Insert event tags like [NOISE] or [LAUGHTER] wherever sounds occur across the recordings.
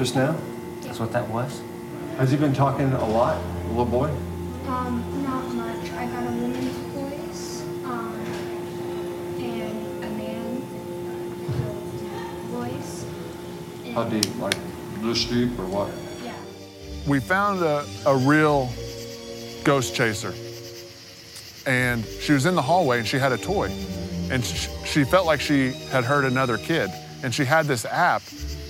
Just now? That's what that was? Has he been talking a lot, little boy? Um, not much. I got a woman's voice, um, and a man voice. And, How deep? Like this deep or what? Yeah. we found a, a real ghost chaser. And she was in the hallway and she had a toy. And sh- she felt like she had heard another kid. And she had this app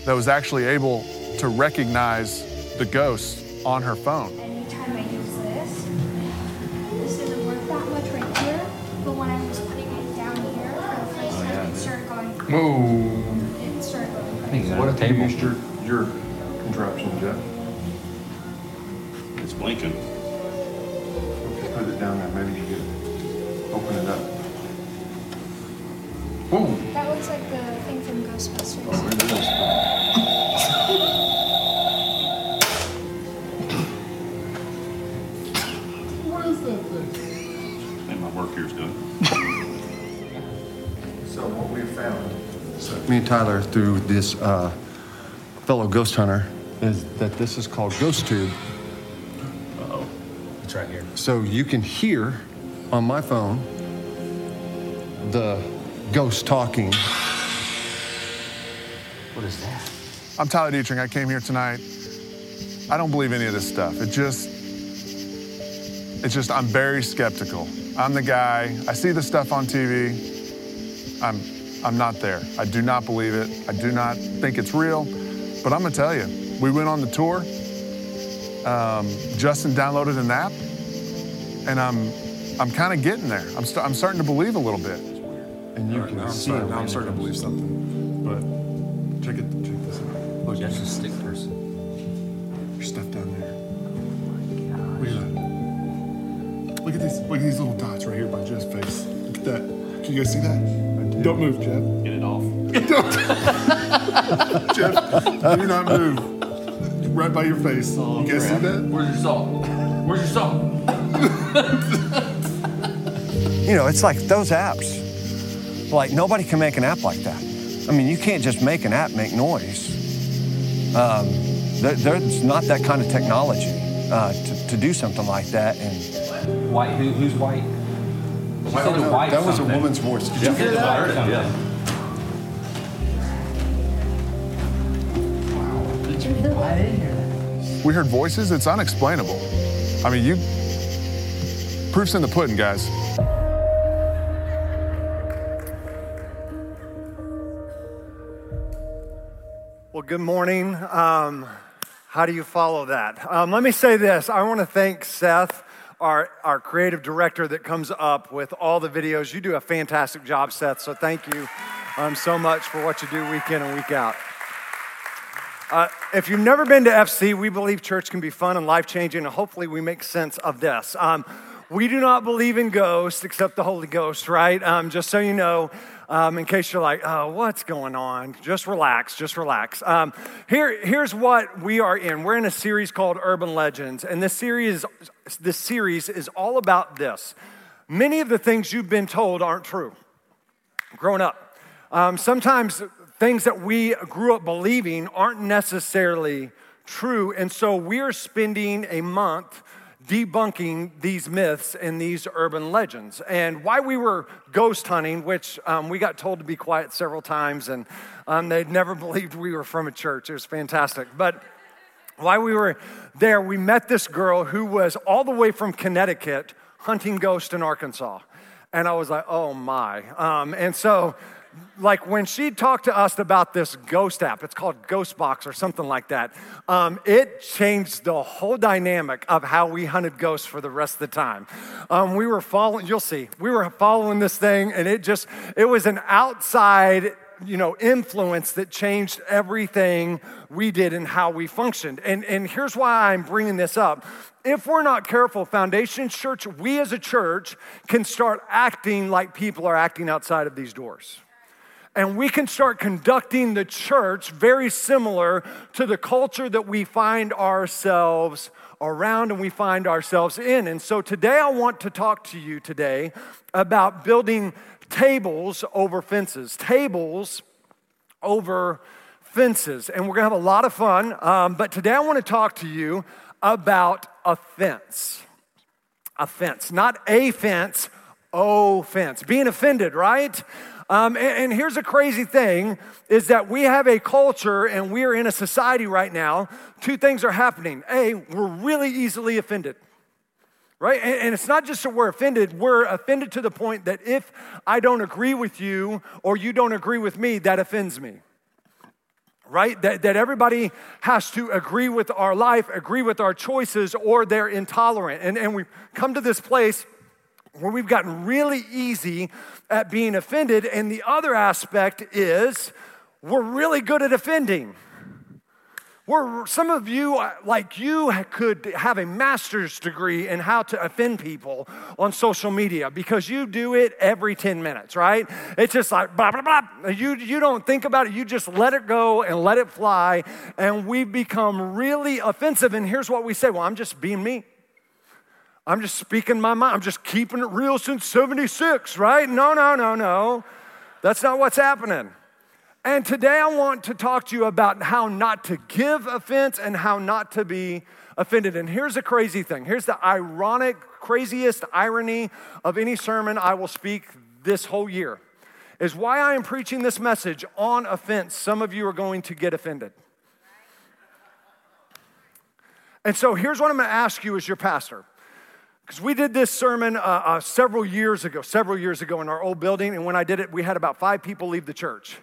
that was actually able to recognize the ghosts on her phone. Anytime I use this, this doesn't work that much right here, but when I was putting it down here for the first time, it started going. Whoa. It started going. I think he's What on if the you table. used your, your contraption, Jeff? It's blinking. Just put it down there, maybe you could open it up. Whoa. That looks like the thing from Ghostbusters. Oh, it is. Me and Tyler through this uh, fellow ghost hunter, is that this is called Ghost Tube. Uh-oh. It's right here. So you can hear on my phone the ghost talking. What is that? I'm Tyler Dietrich. I came here tonight. I don't believe any of this stuff. It just, it's just, I'm very skeptical. I'm the guy, I see the stuff on TV. I'm, I'm not there. I do not believe it. I do not think it's real. But I'm gonna tell you, we went on the tour. Um, Justin downloaded an app, and I'm, I'm kind of getting there. I'm, st- I'm starting to believe a little bit. And you All right, can now I'm see starting, now I'm starting to believe something. But check it, check this out. Look, That's a stick person. There's stuff down there. Look at that. Look at these. Look at these little dots right here by Jeff's face. Look at that. Can you guys see that? Don't move, Jeff. Get it off. [LAUGHS] Don't. [LAUGHS] Jeff, do not move. Right by your face. you guys see that? Where's your salt? Where's your salt? You know, it's like those apps. Like nobody can make an app like that. I mean, you can't just make an app make noise. Um, there, there's not that kind of technology uh, to, to do something like that. And White. Who, who's white? She I said don't a know. white That was a woman's voice. Did you hear I that? heard something. I didn't hear that. We heard voices. It's unexplainable. I mean, you. Proof's in the pudding, guys. Well, good morning. Um, how do you follow that? Um, let me say this. I want to thank Seth, our, our creative director that comes up with all the videos. You do a fantastic job, Seth, so thank you um, so much for what you do week in and week out. Uh, if you've never been to FC, we believe church can be fun and life changing, and hopefully we make sense of this. Um, we do not believe in ghosts except the Holy Ghost, right? Um, just so you know, um, in case you're like, oh, what's going on? Just relax, just relax. Um, here, here's what we are in. We're in a series called Urban Legends, and this series, this series is all about this. Many of the things you've been told aren't true growing up. Um, sometimes things that we grew up believing aren't necessarily true. And so we're spending a month debunking these myths and these urban legends. And why we were ghost hunting, which um, we got told to be quiet several times, and um, they'd never [LAUGHS] believed we were from a church. It was fantastic. But while we were there, we met this girl who was all the way from Connecticut hunting ghosts in Arkansas. And I was like, oh my. Um, and so like when she talked to us about this ghost app, it's called Ghostbox or something like that, um, it changed the whole dynamic of how we hunted ghosts for the rest of the time. Um, we were following, you'll see, we were following this thing and it just, it was an outside you know, influence that changed everything we did and how we functioned. And, and here's why I'm bringing this up. If we're not careful, Foundation Church, we as a church can start acting like people are acting outside of these doors and we can start conducting the church very similar to the culture that we find ourselves around and we find ourselves in. And so today I want to talk to you today about building tables over fences, tables over fences. And we're gonna have a lot of fun. Um, but today I want to talk to you about. A fence, not a fence, offense. Being offended, right? Um, and, and here's a crazy thing is that we have a culture and we are in a society right now. Two things are happening. A, we're really easily offended right? And, it's not just that we're offended, we're offended to the point that if I don't agree with you or you don't agree with me, that offends me. Right? That, that everybody has to agree with our life, agree with our choices, or they're intolerant. And, and we've come to this place where we've gotten really easy at being offended. And the other aspect is we're really good at offending. We're, some of you, uh, like you, could have a master's degree in how to offend people on social media because you do it every 10 minutes, right? It's just like blah, blah, blah. You, you don't think about it, you just let it go and let it fly. And we become really offensive. And here's what we say well, I'm just being me. I'm just speaking my mind. I'm just keeping it real since 76, right? No, no, no, no. That's not what's happening. And today I want to talk to you about how not to give offense and how not to be offended. And here's the crazy thing here's the ironic, craziest irony of any sermon I will speak this whole year is why I am preaching this message on offense. Some of you are going to get offended. And so here's what I'm going to ask you as your pastor. Because we did this sermon uh, uh, several years ago, several years ago in our old building, and when I did it, we had about five people leave the church.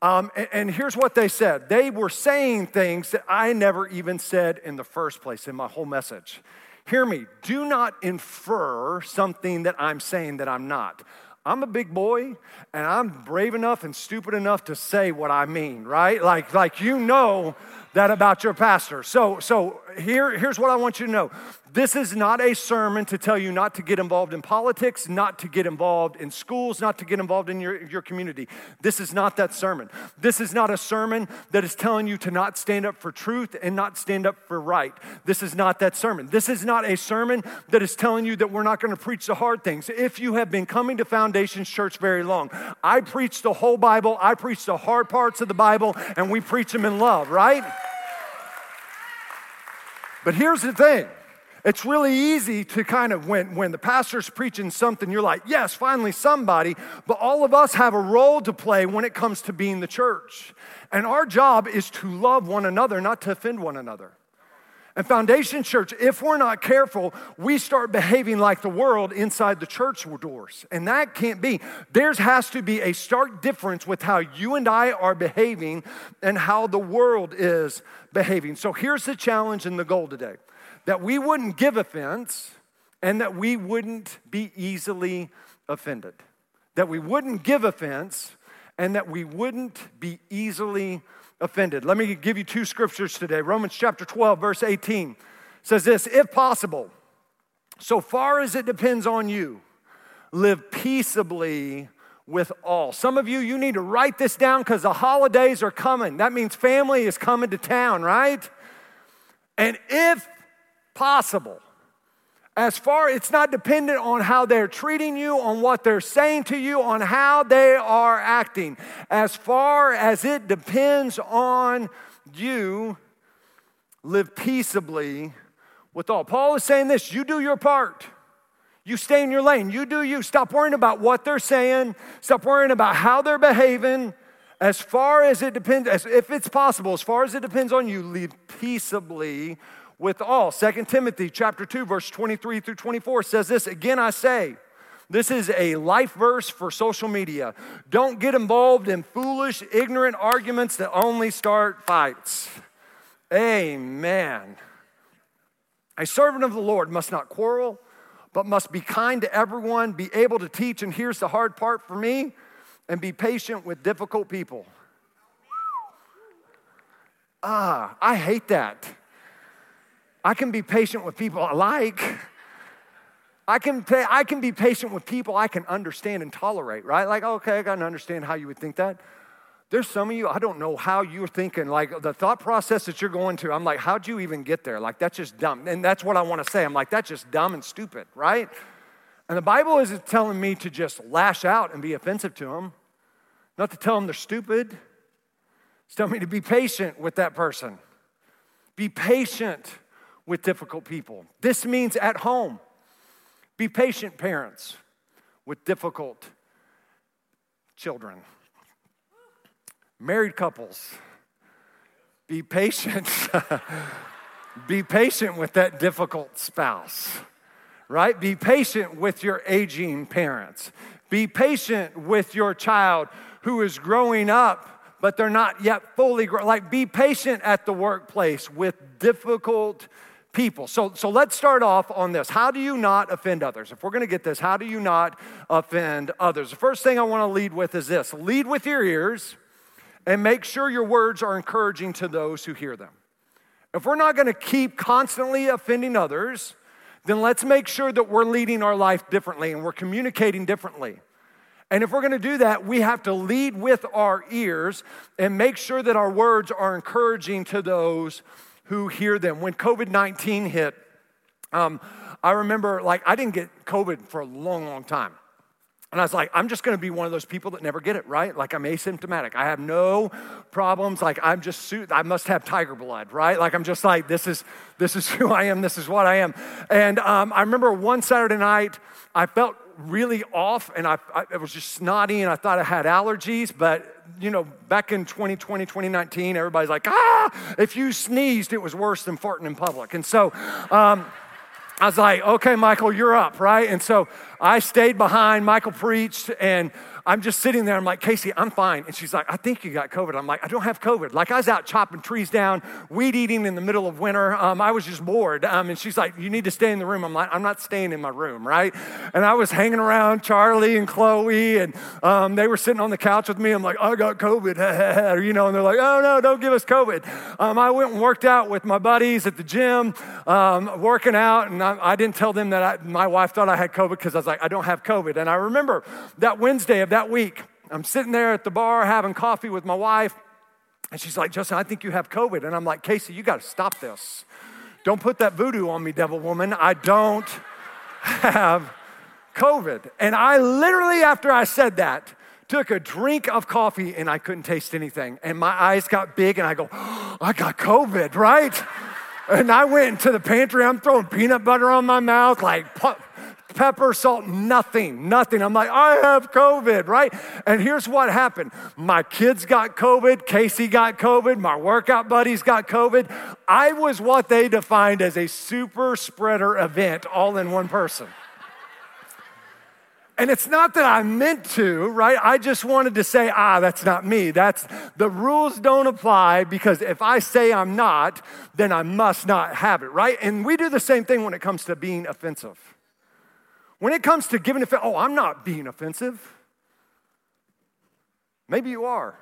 Um, and, and here's what they said they were saying things that I never even said in the first place in my whole message. Hear me, do not infer something that I'm saying that I'm not. I'm a big boy and I'm brave enough and stupid enough to say what I mean, right? Like, like you know that about your pastor. So, so here, here's what I want you to know. This is not a sermon to tell you not to get involved in politics, not to get involved in schools, not to get involved in your, your community. This is not that sermon. This is not a sermon that is telling you to not stand up for truth and not stand up for right. This is not that sermon. This is not a sermon that is telling you that we're not going to preach the hard things. If you have been coming to Foundations Church very long, I preach the whole Bible, I preach the hard parts of the Bible, and we preach them in love, right? But here's the thing. It's really easy to kind of, when, when the pastor's preaching something, you're like, yes, finally somebody. But all of us have a role to play when it comes to being the church. And our job is to love one another, not to offend one another. And Foundation Church, if we're not careful, we start behaving like the world inside the church doors. And that can't be. There has to be a stark difference with how you and I are behaving and how the world is behaving. So here's the challenge and the goal today that we wouldn't give offense and that we wouldn't be easily offended. That we wouldn't give offense and that we wouldn't be easily offended. Let me give you two scriptures today. Romans chapter 12, verse 18 says this If possible, so far as it depends on you, live peaceably with all. Some of you, you need to write this down because the holidays are coming. That means family is coming to town, right? And if possible, as far it's not dependent on how they're treating you on what they're saying to you on how they are acting as far as it depends on you live peaceably with all. Paul is saying this you do your part. You stay in your lane. You do you. Stop worrying about what they're saying. Stop worrying about how they're behaving. As far as it depends, as if it's possible, as far as it depends on you, live peaceably with all. Second Timothy chapter 2, verse 23 through 24 says this again I say, this is a life verse for social media. Don't get involved in foolish, ignorant arguments that only start fights. Amen. A servant of the Lord must not quarrel, but must be kind to everyone, be able to teach. And here's the hard part for me and be patient with difficult people. Ah, I hate that. I can be patient with people I like. I can, pay, I can be patient with people I can understand and tolerate, right? Like, okay, I can understand how you would think that. There's some of you, I don't know how you're thinking, like the thought process that you're going to, I'm like, how'd you even get there? Like, that's just dumb. And that's what I want to say. I'm like, that's just dumb and stupid, right? And the Bible isn't telling me to just lash out and be offensive to them, not to tell them they're stupid. It's telling me to be patient with that person. Be patient with difficult people. This means at home. Be patient, parents, with difficult children. Married couples, be patient. [LAUGHS] be patient with that difficult spouse, right? Be patient with your aging parents. Be patient with your child who is growing up, but they're not yet fully grown. Like, be patient at the workplace with difficult people. So, so let's start off on this. How do you not offend others? If we're going to get this, how do you not offend others? The first thing I want to lead with is this lead with your ears and make sure your words are encouraging to those who hear them. If we're not going to keep constantly offending others, then let's make sure that we're leading our life differently and we're communicating differently. And if we're going to do that, we have to lead with our ears and make sure that our words are encouraging to those who hear them. When COVID 19 hit, um, I remember, like, I didn't get COVID for a long, long time. And I was like, I'm just gonna be one of those people that never get it, right? Like, I'm asymptomatic. I have no problems. Like, I'm just, I must have tiger blood, right? Like, I'm just like, this is, this is [LAUGHS] who I am, this is what I am. And um, I remember one Saturday night, I felt really off and I, I, was just snotty and I thought I had allergies. But, you know, back in 2020, 2019, everybody's like, ah, if you sneezed, it was worse than farting in public. And so, um, I was like, okay, Michael, you're up, right? And so I stayed behind. Michael preached, and I'm just sitting there. I'm like, Casey, I'm fine. And she's like, I think you got COVID. I'm like, I don't have COVID. Like, I was out chopping trees down, weed eating in the middle of winter. Um, I was just bored. Um, and she's like, You need to stay in the room. I'm like, I'm not staying in my room, right? And I was hanging around Charlie and Chloe, and um, they were sitting on the couch with me. I'm like, I got COVID, [LAUGHS] you know, and they're like, Oh, no, don't give us COVID. Um, I went and worked out with my buddies at the gym, um, working out, and I, I, didn't tell them that I, my wife thought I had COVID because I was like, I don't have COVID. And I remember that Wednesday of that week, I'm sitting there at the bar having coffee with my wife, and she's like, Justin, I think you have COVID. And I'm like, Casey, you got to stop this. Don't put that voodoo on me, devil woman. I don't have COVID. And I literally, after I said that, took a drink of coffee and I couldn't taste anything. And my eyes got big and I go, oh, I got COVID, right? And I went into the pantry, I'm throwing peanut butter on my mouth, like, pepper, salt, nothing, nothing. I'm like, I have COVID, right? And here's what happened my kids got COVID, Casey got COVID, my workout buddies got COVID. I was what they defined as a super spreader event all in one person. And it's not that I meant to, right? I just wanted to say, ah, that's not me. That's the rules don't apply because if I say I'm not, then I must not have it, right? And we do the same thing when it comes to being offensive. When it comes to giving offense, oh, I'm not being offensive. Maybe you are.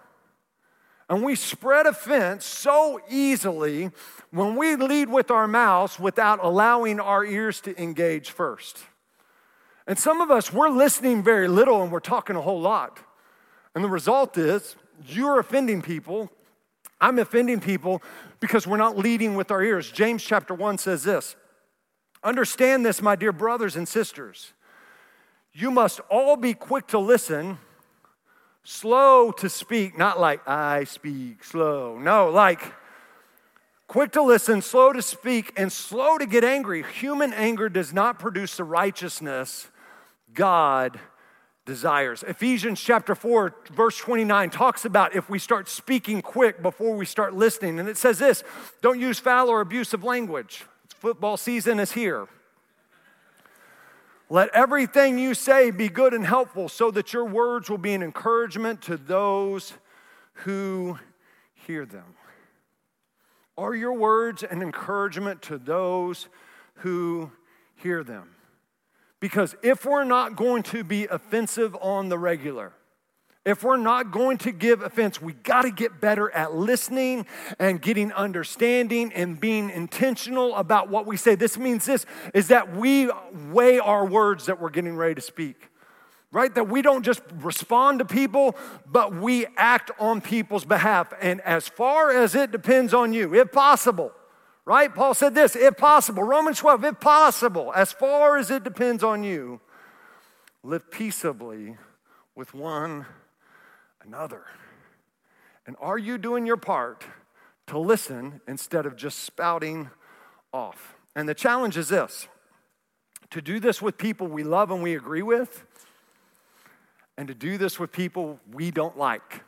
And we spread offense so easily when we lead with our mouths without allowing our ears to engage first. And some of us, we're listening very little and we're talking a whole lot. And the result is you're offending people. I'm offending people because we're not leading with our ears. James chapter 1 says this Understand this, my dear brothers and sisters. You must all be quick to listen, slow to speak, not like I speak slow. No, like Quick to listen, slow to speak, and slow to get angry. Human anger does not produce the righteousness God desires. Ephesians chapter 4, verse 29 talks about if we start speaking quick before we start listening. And it says this don't use foul or abusive language. Football season is here. Let everything you say be good and helpful so that your words will be an encouragement to those who hear them. Are your words an encouragement to those who hear them? Because if we're not going to be offensive on the regular, if we're not going to give offense, we got to get better at listening and getting understanding and being intentional about what we say. This means this is that we weigh our words that we're getting ready to speak. Right? That we don't just respond to people, but we act on people's behalf. And as far as it depends on you, if possible, right? Paul said this if possible, Romans 12, if possible, as far as it depends on you, live peaceably with one another. And are you doing your part to listen instead of just spouting off? And the challenge is this to do this with people we love and we agree with, and to do this with people we don't like,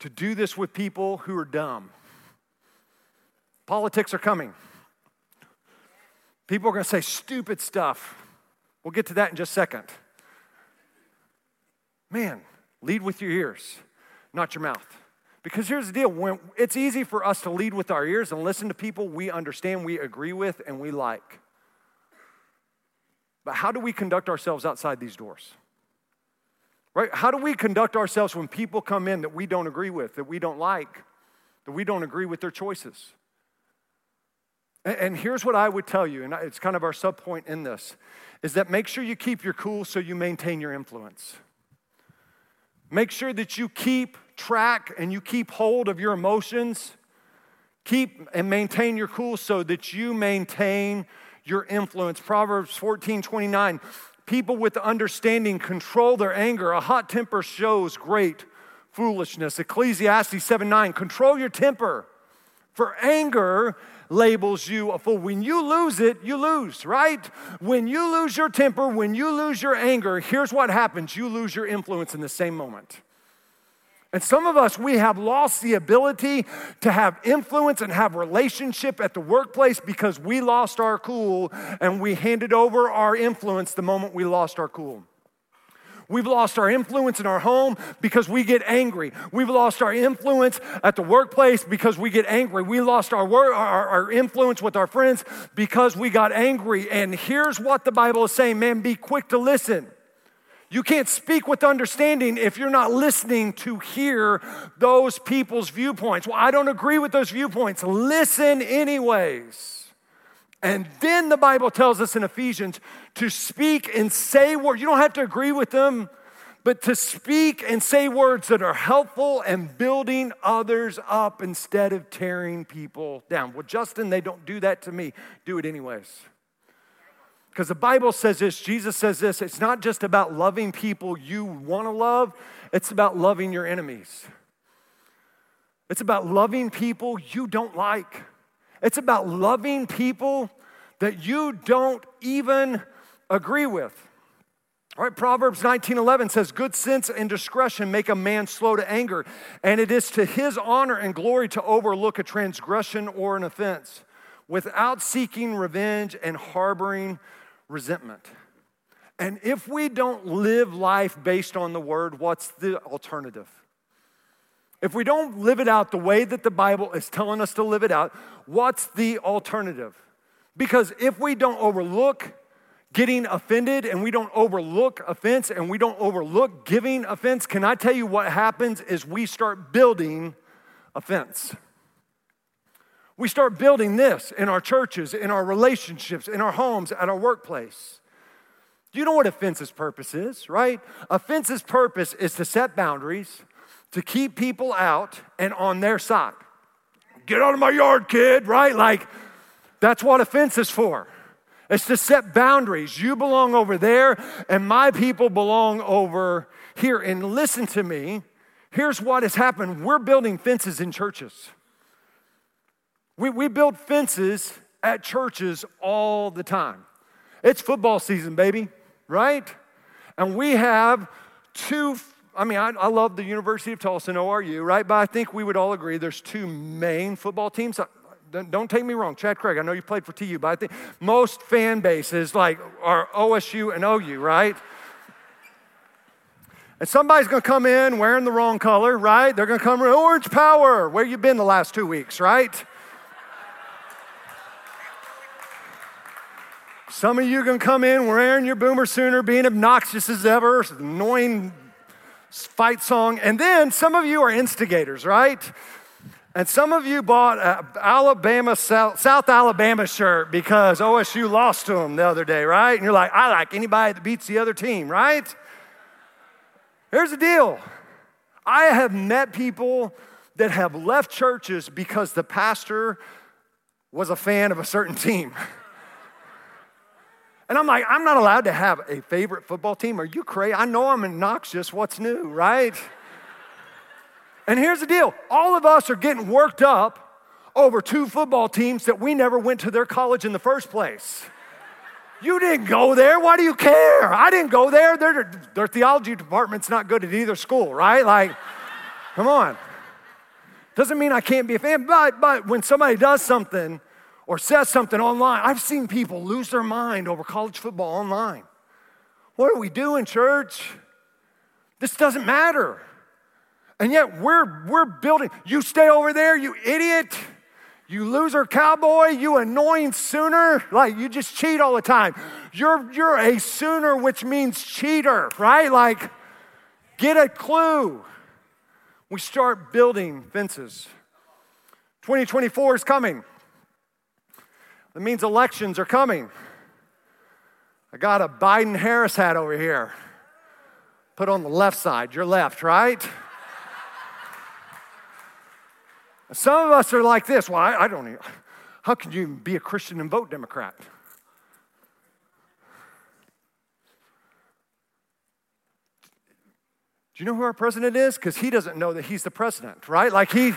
to do this with people who are dumb Politics are coming. People are going to say stupid stuff. We'll get to that in just a second. Man, lead with your ears, not your mouth. Because here's the deal when it's easy for us to lead with our ears and listen to people we understand, we agree with, and we like. But how do we conduct ourselves outside these doors? Right? How do we conduct ourselves when people come in that we don't agree with, that we don't like, that we don't agree with their choices? And here's what I would tell you, and it's kind of our subpoint in this, is that make sure you keep your cool so you maintain your influence. Make sure that you keep track and you keep hold of your emotions. Keep and maintain your cool so that you maintain your influence. Proverbs 14 29. People with understanding control their anger. A hot temper shows great foolishness. Ecclesiastes 7 9. Control your temper, for anger labels you a fool. When you lose it, you lose, right? When you lose your temper, when you lose your anger, here's what happens you lose your influence in the same moment. And some of us, we have lost the ability to have influence and have relationship at the workplace because we lost our cool and we handed over our influence the moment we lost our cool. We've lost our influence in our home because we get angry. We've lost our influence at the workplace because we get angry. We lost our, wor- our, our influence with our friends because we got angry. And here's what the Bible is saying man, be quick to listen. You can't speak with understanding if you're not listening to hear those people's viewpoints. Well, I don't agree with those viewpoints. Listen, anyways. And then the Bible tells us in Ephesians to speak and say words. You don't have to agree with them, but to speak and say words that are helpful and building others up instead of tearing people down. Well, Justin, they don't do that to me. Do it anyways. Because the Bible says this, Jesus says this, it's not just about loving people you want to love, it's about loving your enemies. It's about loving people you don't like. It's about loving people that you don't even agree with. All right, Proverbs 19:11 says, "Good sense and discretion make a man slow to anger, and it is to his honor and glory to overlook a transgression or an offense, without seeking revenge and harboring resentment." And if we don't live life based on the word, what's the alternative? If we don't live it out the way that the Bible is telling us to live it out, what's the alternative? Because if we don't overlook getting offended and we don't overlook offense and we don't overlook giving offense, can I tell you what happens is we start building offense. We start building this in our churches, in our relationships, in our homes, at our workplace. You know what offense's purpose is, right? Offense's purpose is to set boundaries to keep people out and on their side. Get out of my yard, kid, right? Like, that's what a fence is for. It's to set boundaries. You belong over there, and my people belong over here. And listen to me. Here's what has happened we're building fences in churches. We, we build fences at churches all the time. It's football season, baby, right? And we have two, I mean, I, I love the University of Tulsa ORU, right? But I think we would all agree there's two main football teams. Don't, don't take me wrong, Chad Craig, I know you played for TU, but I think most fan bases like are OSU and OU, right? And somebody's gonna come in wearing the wrong color, right? They're gonna come orange power. Where you been the last two weeks, right? Some of you are gonna come in wearing your boomer sooner, being obnoxious as ever, annoying fight song. And then some of you are instigators, right? And some of you bought an Alabama, South, South, Alabama shirt because OSU lost to them the other day, right? And you're like, I like anybody that beats the other team, right? Here's the deal I have met people that have left churches because the pastor was a fan of a certain team. [LAUGHS] And I'm like, I'm not allowed to have a favorite football team. Are you crazy? I know I'm obnoxious. What's new, right? [LAUGHS] and here's the deal all of us are getting worked up over two football teams that we never went to their college in the first place. You didn't go there. Why do you care? I didn't go there. Their, their theology department's not good at either school, right? Like, come on. Doesn't mean I can't be a fan, but, but when somebody does something or says something online, I've seen people lose their mind over college football online. What are we doing, church? This doesn't matter. And yet we're, we're building. You stay over there, you idiot. You loser cowboy, you annoying sooner, like you just cheat all the time. You're, you're a sooner, which means cheater, right? Like, get a clue. We start building fences. 2024 is coming. That means elections are coming. I got a Biden Harris hat over here. Put on the left side, your left, right? Some of us are like this. Well, I, I don't even, how can you be a Christian and vote Democrat? Do you know who our president is? Because he doesn't know that he's the president, right? Like he,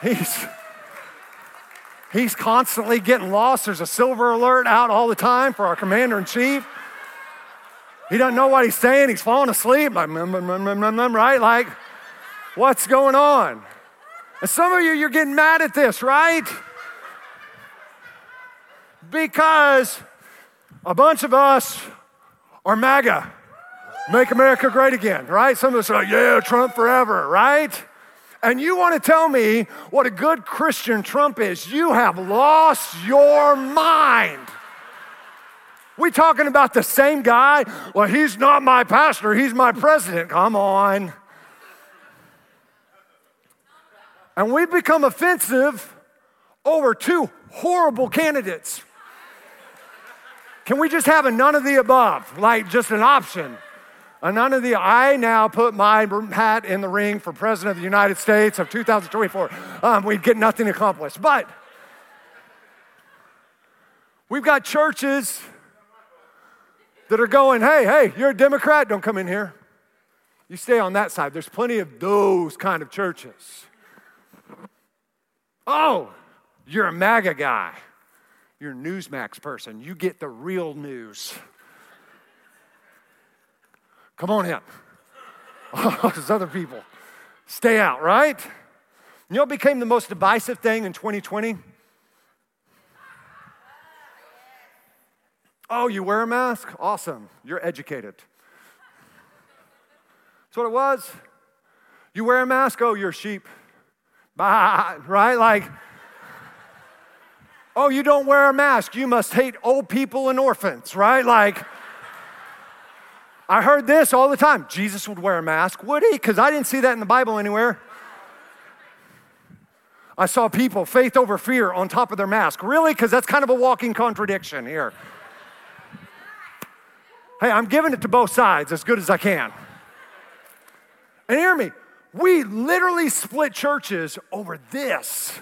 he's, he's constantly getting lost. There's a silver alert out all the time for our commander in chief. He doesn't know what he's saying. He's falling asleep, mmm, mmm, mmm, right? Like, What's going on? And some of you, you're getting mad at this, right? Because a bunch of us are MAGA, make America great again, right? Some of us are like, yeah, Trump forever, right? And you want to tell me what a good Christian Trump is. You have lost your mind. We talking about the same guy? Well, he's not my pastor, he's my president. Come on. And we've become offensive over two horrible candidates. Can we just have a none of the above, like just an option? A none of the, I now put my hat in the ring for President of the United States of 2024. Um, we get nothing accomplished. But we've got churches that are going, hey, hey, you're a Democrat, don't come in here. You stay on that side. There's plenty of those kind of churches. Oh, you're a MAGA guy. You're a Newsmax person. You get the real news. Come on in. [LAUGHS] There's other people. Stay out, right? You know became the most divisive thing in 2020? Oh, you wear a mask? Awesome. You're educated. That's what it was. You wear a mask? Oh, you're a sheep. Bah, [LAUGHS] right? Like, oh, you don't wear a mask. You must hate old people and orphans, right? Like, I heard this all the time. Jesus would wear a mask. Would he? Because I didn't see that in the Bible anywhere. I saw people, faith over fear, on top of their mask. Really? Because that's kind of a walking contradiction here. Hey, I'm giving it to both sides as good as I can. And hear me, we literally split churches over this.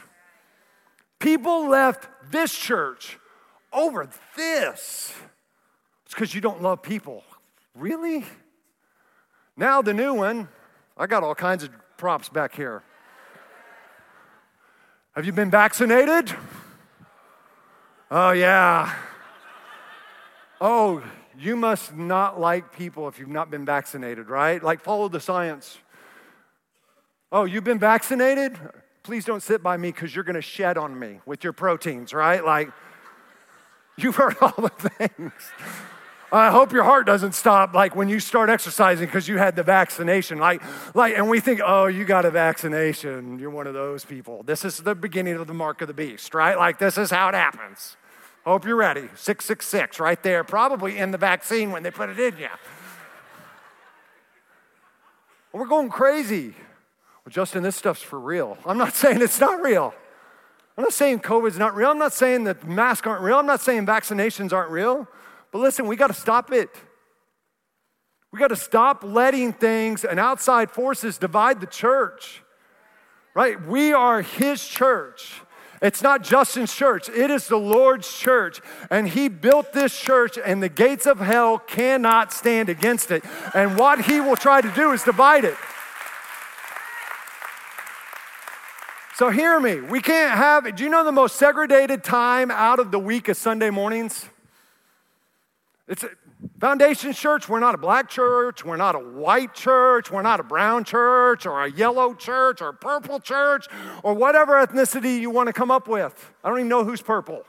People left this church over this. It's because you don't love people. Really? Now, the new one, I got all kinds of props back here. Have you been vaccinated? Oh, yeah. Oh, you must not like people if you've not been vaccinated, right? Like, follow the science. Oh, you've been vaccinated? Please don't sit by me because you're going to shed on me with your proteins, right? Like, [LAUGHS] you've heard all the things. I hope your heart doesn't stop like when you start exercising because you had the vaccination. Like, like, and we think, oh, you got a vaccination. You're one of those people. This is the beginning of the mark of the beast, right? Like, this is how it happens. Hope you're ready. 666 right there, probably in the vaccine when they put it in you. We're going crazy. Well, Justin, this stuff's for real. I'm not [LAUGHS] saying it's not real. I'm not saying COVID's not real. I'm not saying that masks aren't real. I'm not saying vaccinations aren't real. But listen, we got to stop it. We got to stop letting things and outside forces divide the church. Right? We are his church. It's not Justin's church, it is the Lord's church. And he built this church, and the gates of hell cannot stand against it. And what he will try to do is divide it. So, hear me. We can't have, do you know the most segregated time out of the week is Sunday mornings? It's a Foundation Church, we're not a black church, we're not a white church, we're not a brown church or a yellow church or a purple church or whatever ethnicity you want to come up with. I don't even know who's purple.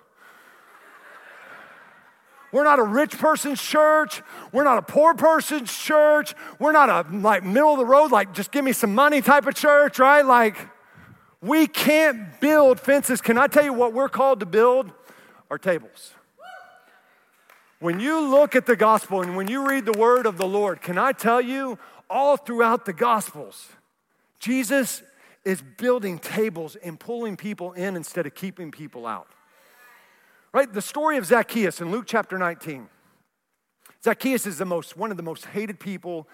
We're not a rich person's church. We're not a poor person's church. We're not a like middle of the road, like just give me some money type of church, right? Like we can't build fences. Can I tell you what we're called to build? Our tables. When you look at the gospel and when you read the word of the Lord, can I tell you, all throughout the gospels, Jesus is building tables and pulling people in instead of keeping people out. Right? The story of Zacchaeus in Luke chapter 19. Zacchaeus is the most, one of the most hated people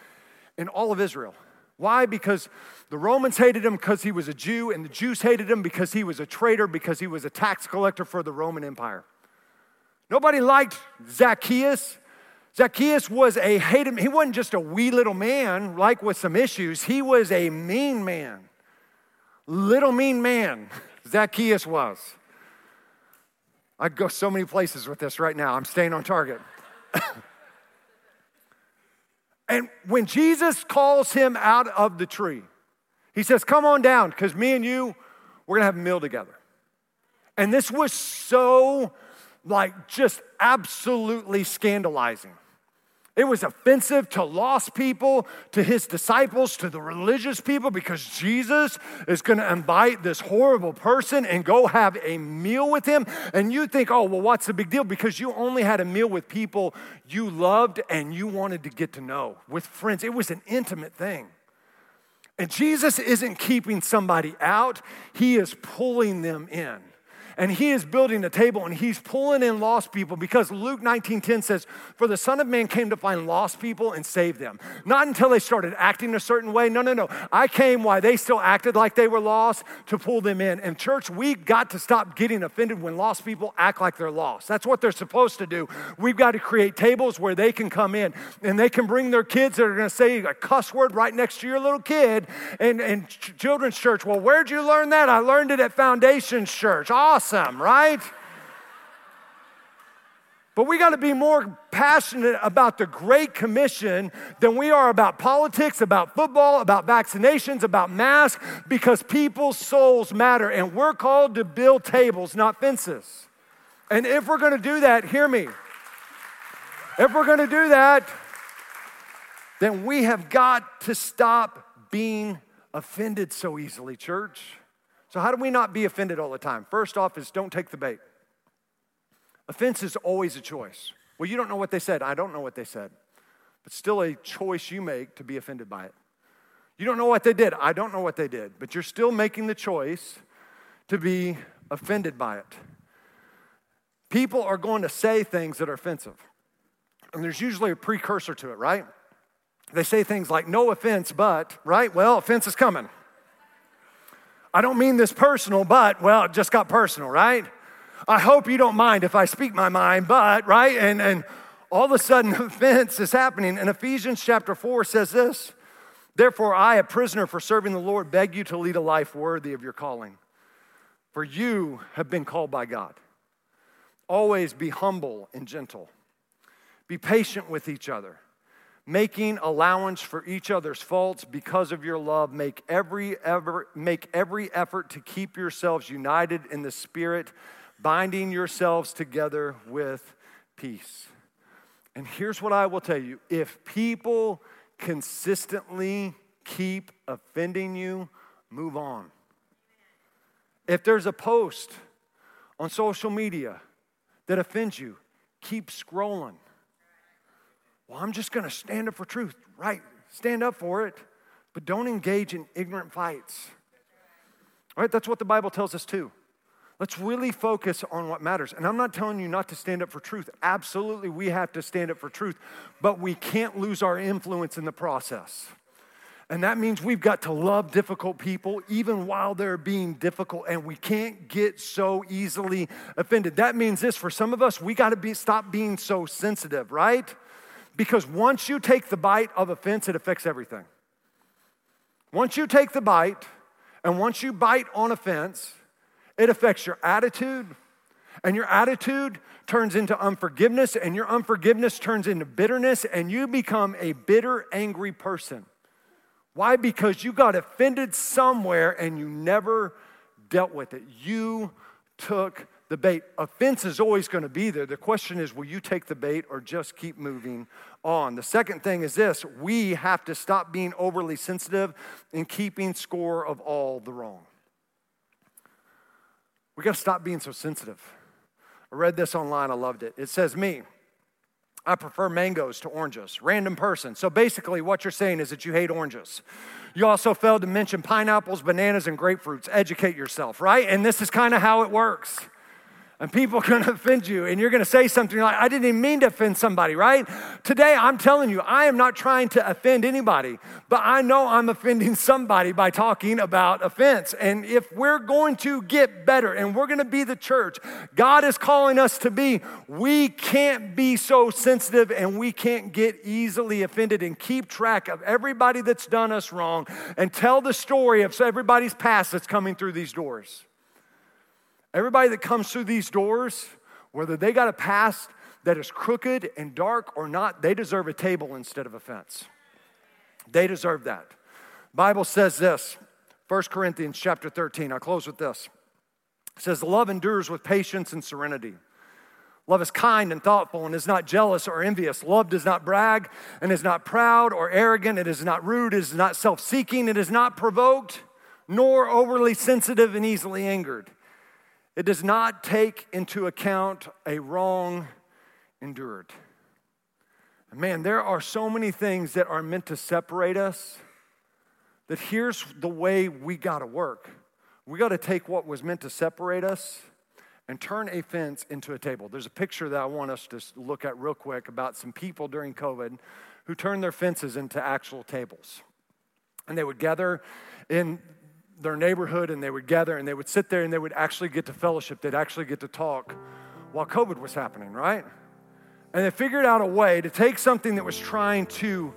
in all of Israel. Why? Because the Romans hated him because he was a Jew, and the Jews hated him because he was a traitor, because he was a tax collector for the Roman Empire. Nobody liked Zacchaeus. Zacchaeus was a hated, he wasn't just a wee little man, like with some issues. He was a mean man. Little mean man, [LAUGHS] Zacchaeus was. I go so many places with this right now. I'm staying on target. [COUGHS] and when Jesus calls him out of the tree, he says, Come on down, because me and you, we're gonna have a meal together. And this was so like just absolutely scandalizing. It was offensive to lost people, to his disciples, to the religious people, because Jesus is going to invite this horrible person and go have a meal with him. And you think, oh, well, what's the big deal? Because you only had a meal with people you loved and you wanted to get to know, with friends. It was an intimate thing. And Jesus isn't keeping somebody out, he is pulling them in and he is building a table and he's pulling in lost people because Luke 19:10 says, "For the Son of Man came to find lost people and save them." Not until they started acting a certain way. No, no, no. I came while they still acted like they were lost to pull them in. And church, we got to stop getting offended when lost people act like they're lost. That's what they're supposed to do. We've got to create tables where they can come in and they can bring their kids that are going to say a cuss word right next to your little kid and, and children's church. Well, where'd you learn that? I learned it at Foundations Church. Awesome awesome, right? But we got to be more passionate about the Great Commission than we are about politics, about football, about vaccinations, about masks, because people's souls matter. And we're called to build tables, not fences. And if we're going to do that, hear me. If we're going to do that, then we have got to stop being offended so easily, church. So, how do we not be offended all the time? First off, is don't take the bait. Offense is always a choice. Well, you don't know what they said. I don't know what they said. But still a choice you make to be offended by it. You don't know what they did. I don't know what they did. But you're still making the choice to be offended by it. People are going to say things that are offensive. And there's usually a precursor to it, right? They say things like, no offense, but, right? Well, offense is coming. I don't mean this personal, but, well, it just got personal, right? I hope you don't mind if I speak my mind, but, right? And, and all of a sudden, [LAUGHS] offense is happening. And Ephesians chapter 4 says this Therefore, I, a prisoner for serving the Lord, beg you to lead a life worthy of your calling. For you have been called by God. Always be humble and gentle. Be patient with each other, making allowance for each other's faults because of your love. Make every, ever, make every effort to keep yourselves united in the Spirit, binding yourselves together with peace. And here's what I will tell you if people consistently keep offending you, move on. If there's a post on social media that offends you, keep scrolling. Well, I'm just going to stand up for truth. Right, stand up for it, but don't engage in ignorant fights. All right, that's what the Bible tells us too. Let's really focus on what matters. And I'm not telling you not to stand up for truth. Absolutely, we have to stand up for truth, but we can't lose our influence in the process. And that means we've got to love difficult people even while they're being difficult, and we can't get so easily offended. That means this for some of us, we got to be, stop being so sensitive, right? Because once you take the bite of offense, it affects everything. Once you take the bite, and once you bite on offense, it affects your attitude, and your attitude turns into unforgiveness, and your unforgiveness turns into bitterness, and you become a bitter, angry person. Why? Because you got offended somewhere and you never dealt with it. You took the bait. Offense is always going to be there. The question is, will you take the bait or just keep moving on? The second thing is this we have to stop being overly sensitive and keeping score of all the wrong. We got to stop being so sensitive. I read this online, I loved it. It says, Me, I prefer mangoes to oranges. Random person. So basically, what you're saying is that you hate oranges. You also failed to mention pineapples, bananas, and grapefruits. Educate yourself, right? And this is kind of how it works and people [LAUGHS] are going to offend you and you're going to say something like i didn't even mean to offend somebody right? Today i'm telling you i am not trying to offend anybody but i know i'm offending somebody by talking about offense. And if we're going to get better and we're going to be the church god is calling us to be we can't be so sensitive and we can't get easily offended and keep track of everybody that's done us wrong and tell the story of everybody's past that's coming through these doors Everybody that comes through these doors, whether they got a past that is crooked and dark or not, they deserve a table instead of a fence. They deserve that. Bible says this, 1 Corinthians chapter 13. I'll close with this. It says, Love endures with patience and serenity. Love is kind and thoughtful and is not jealous or envious. Love does not brag and is not proud or arrogant. It is not rude. It is not self seeking. It is not provoked, nor overly sensitive and easily angered. It does not take into account a wrong endured. Man, there are so many things that are meant to separate us that here's the way we got to work. We got to take what was meant to separate us and turn a fence into a table. There's a picture that I want us to look at real quick about some people during COVID who turned their fences into actual tables. And they would gather in their neighborhood and they would gather and they would sit there and they would actually get to fellowship. They'd actually get to talk while COVID was happening, right? And they figured out a way to take something that was trying to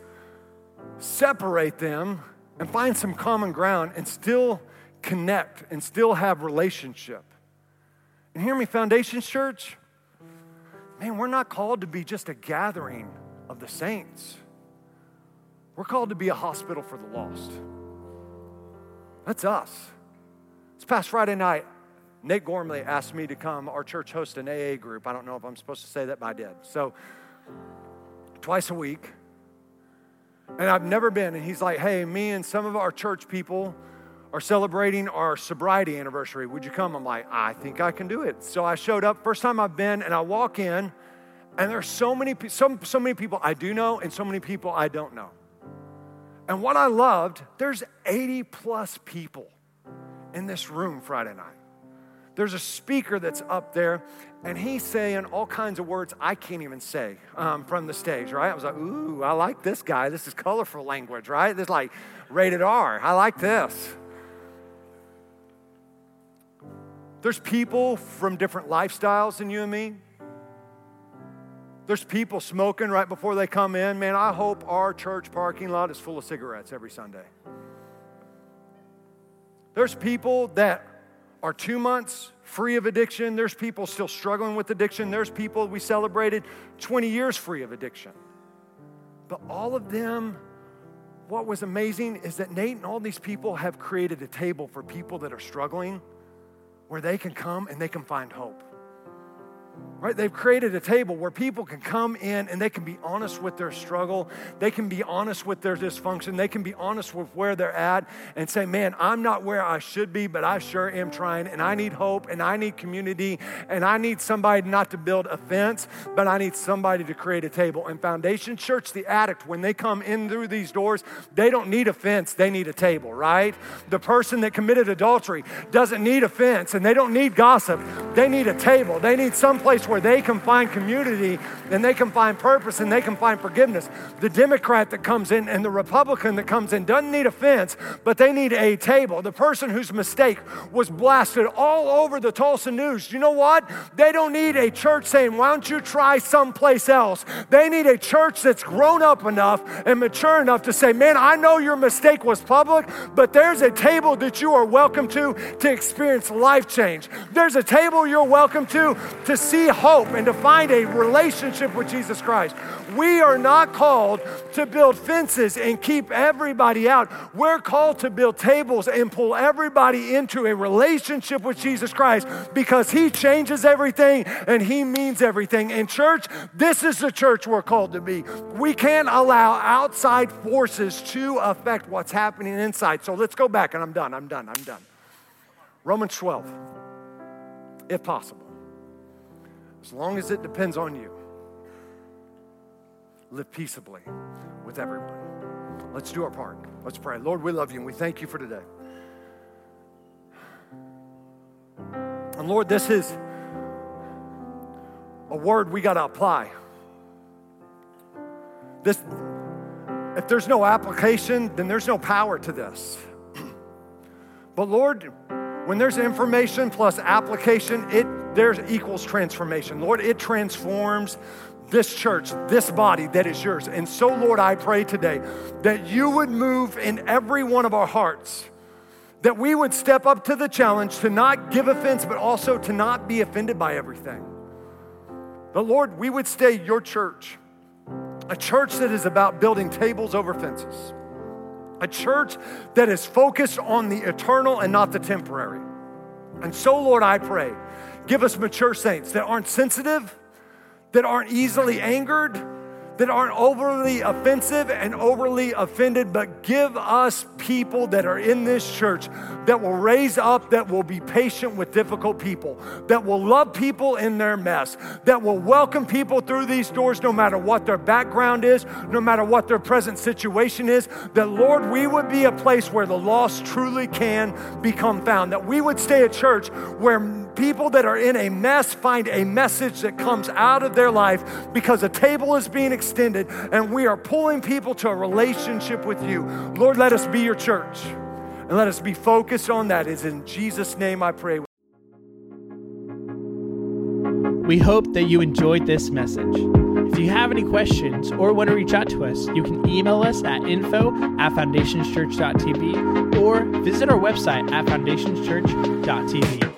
separate them and find some common ground and still connect and still have relationship. And hear me, Foundation Church, man, we're not called to be just a gathering of the saints. We're called to be a hospital for the lost. That's us. This past Friday night, Nate Gormley asked me to come. Our church hosts an AA group. I don't know if I'm supposed to say that, but I did. So, twice a week. And I've never been. And he's like, hey, me and some of our church people are celebrating our sobriety anniversary. Would you come? I'm like, I think I can do it. So I showed up. First time I've been, and I walk in, and there's so many, so, so many people I do know, and so many people I don't know. And what I loved, there's 80 plus people in this room Friday night. There's a speaker that's up there, and he's saying all kinds of words I can't even say um, from the stage, right? I was like, ooh, I like this guy. This is colorful language, right? This is like rated R. I like this. There's people from different lifestyles than you and me. There's people smoking right before they come in. Man, I hope our church parking lot is full of cigarettes every Sunday. There's people that are two months free of addiction. There's people still struggling with addiction. There's people we celebrated 20 years free of addiction. But all of them, what was amazing is that Nate and all these people have created a table for people that are struggling where they can come and they can find hope. Right? They've created a table where people can come in and they can be honest with their struggle. They can be honest with their dysfunction. They can be honest with where they're at and say, Man, I'm not where I should be, but I sure am trying. And I need hope and I need community and I need somebody not to build a fence, but I need somebody to create a table. And Foundation Church, the addict, when they come in through these doors, they don't need a fence, they need a table, right? The person that committed adultery doesn't need a fence and they don't need gossip. They need a table. They need some place where they can find community and they can find purpose and they can find forgiveness. The Democrat that comes in and the Republican that comes in doesn't need a fence, but they need a table. The person whose mistake was blasted all over the Tulsa news, you know what? They don't need a church saying, why don't you try someplace else? They need a church that's grown up enough and mature enough to say, man, I know your mistake was public, but there's a table that you are welcome to to experience life change. There's a table you're welcome to to see hope and to find a relationship with Jesus Christ. We are not called to build fences and keep everybody out. We're called to build tables and pull everybody into a relationship with Jesus Christ because He changes everything and He means everything. In church, this is the church we're called to be. We can't allow outside forces to affect what's happening inside. So let's go back, and I'm done. I'm done. I'm done. Romans 12, if possible as long as it depends on you. Live peaceably with everyone. Let's do our part. Let's pray. Lord, we love you and we thank you for today. And Lord, this is a word we got to apply. This, if there's no application, then there's no power to this. [CLEARS THROAT] But Lord, when there's information plus application, it there's equals transformation. Lord, it transforms this church, this body that is yours. And so, Lord, I pray today that you would move in every one of our hearts, that we would step up to the challenge to not give offense, but also to not be offended by everything. But Lord, we would stay your church, a church that is about building tables over fences, a church that is focused on the eternal and not the temporary. And so, Lord, I pray Give us mature saints that aren't sensitive, that aren't easily angered, that aren't overly offensive and overly offended, but give us people that are in this church that will raise up, that will be patient with difficult people, that will love people in their mess, that will welcome people through these doors no matter what their background is, no matter what their present situation is. That, Lord, we would be a place where the lost truly can become found, that we would stay a church where people that are in a mess find a message that comes out of their life because a table is being extended and we are pulling people to a relationship with you. Lord, let us be your church and let us be focused on that. It's in Jesus' name I pray. We hope that you enjoyed this message. If you have any questions or want to reach out to us, you can email us at info at foundationschurch.tv or visit our website at foundationschurch.tv.